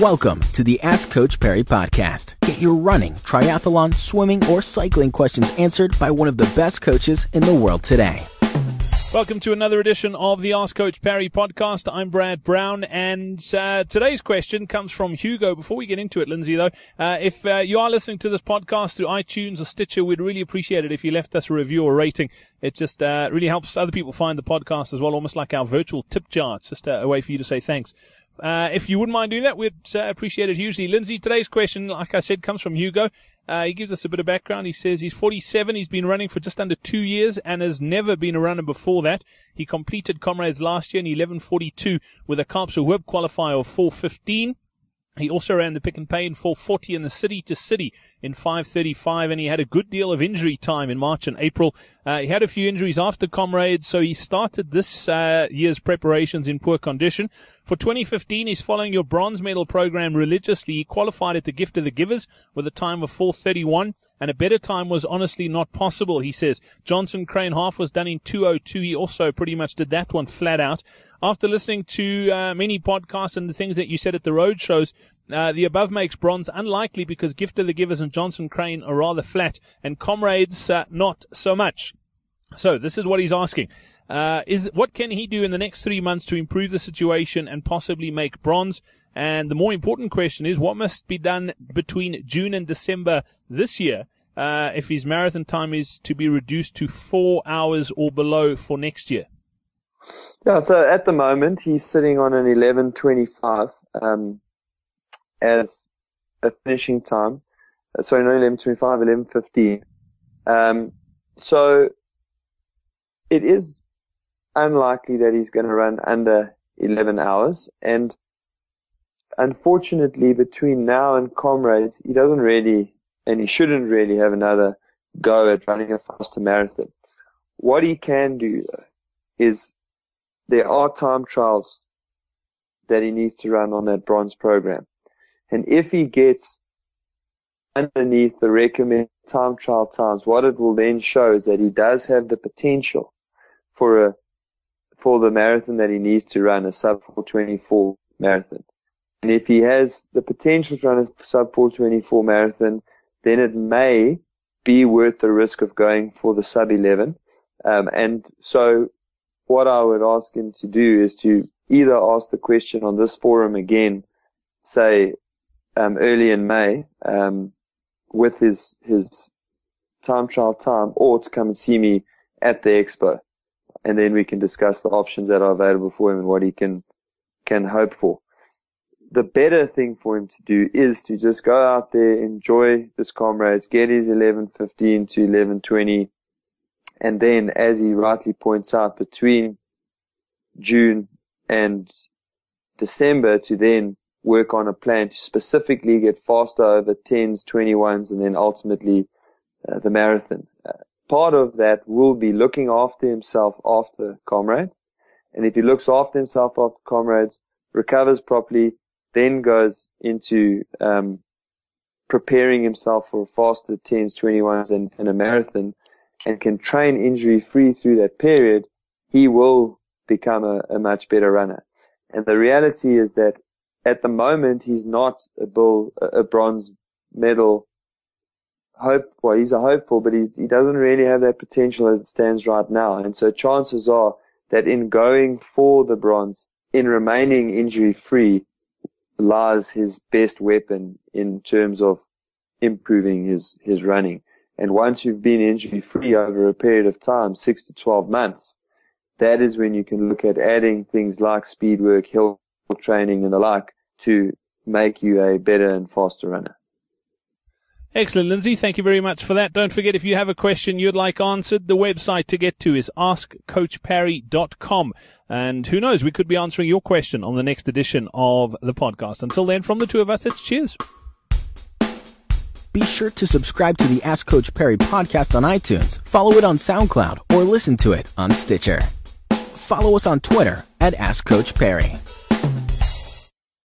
Welcome to the Ask Coach Parry podcast. Get your running, triathlon, swimming, or cycling questions answered by one of the best coaches in the world today. Welcome to another edition of the Ask Coach Parry podcast. I'm Brad Brown, and uh, today's question comes from Hugo. Before we get into it, Lindsay, though, uh, if uh, you are listening to this podcast through iTunes or Stitcher, we'd really appreciate it if you left us a review or rating. It just uh, really helps other people find the podcast as well, almost like our virtual tip jar. It's just a way for you to say thanks. Uh, if you wouldn't mind doing that, we'd uh, appreciate it hugely. Lindsay, today's question, like I said, comes from Hugo. Uh, he gives us a bit of background. He says he's 47. He's been running for just under two years and has never been a runner before that. He completed Comrades last year in 1142 with a Kaapse Hoop qualifier of 415. He also ran the Pick n Pay in 440 in the city to city in 535, and he had a good deal of injury time in March and April. Uh, he had a few injuries after Comrades, so he started this uh, year's preparations in poor condition. For 2015, he's following your bronze medal program religiously. He qualified at the Gift of the Givers with a time of 431 and a better time was honestly not possible, he says. Johnson Crane half was done in 202. He also pretty much did that one flat out. After listening to uh, many podcasts and the things that you said at the road shows, uh, the above makes bronze unlikely because Gift of the Givers and Johnson Crane are rather flat and Comrades uh, not so much. So this is what he's asking. Uh, is what can he do in the next three months to improve the situation and possibly make bronze? And the more important question is what must be done between June and December this year uh, if his marathon time is to be reduced to four hours or below for next year? Yeah, so at the moment he's sitting on an 11:25 um, as a finishing time. Sorry, not 11:25, 11:15. Um, so it is unlikely that he's going to run under 11 hours. And unfortunately, between now and Comrades, he doesn't really, and he shouldn't really have another go at running a faster marathon. What he can do is there are time trials that he needs to run on that bronze program. And if he gets underneath the recommended time trial times, what it will then show is that he does have the potential for a for the marathon that he needs to run, a sub 424 marathon. And if he has the potential to run a sub 424 marathon, then it may be worth the risk of going for the sub 11. Um, and so what I would ask him to do is to either ask the question on this forum again, say, um, early in May, um, with his, his time trial time or to come and see me at the expo and then we can discuss the options that are available for him and what he can can hope for. The better thing for him to do is to just go out there, enjoy his Comrades, get his 11:15 to 11:20, and then, as he rightly points out, between June and December, to then work on a plan to specifically get faster over 10s, 21s, and then ultimately uh, the marathon. Part of that will be looking after himself after comrade. And if he looks after himself after Comrades, recovers properly, then goes into um, preparing himself for faster 10s, 21s, and, and a marathon, and can train injury free through that period, he will become a, a much better runner. And the reality is that at the moment he's not a bull, a bronze medal hope, well, he's a hopeful, but he, he doesn't really have that potential as it stands right now. And so chances are that in going for the bronze, in remaining injury free, lies his best weapon in terms of improving his, his running. And once you've been injury free over a period of time, six to 12 months, that is when you can look at adding things like speed work, hill training and the like to make you a better and faster runner. Excellent, Lindsay. Thank you very much for that. Don't forget, if you have a question you'd like answered, the website to get to is askcoachparry.com. And who knows, we could be answering your question on the next edition of the podcast. Until then, from the two of us, it's cheers. Be sure to subscribe to the Ask Coach Parry podcast on iTunes, follow it on SoundCloud, or listen to it on Stitcher. Follow us on Twitter at Ask Coach Parry.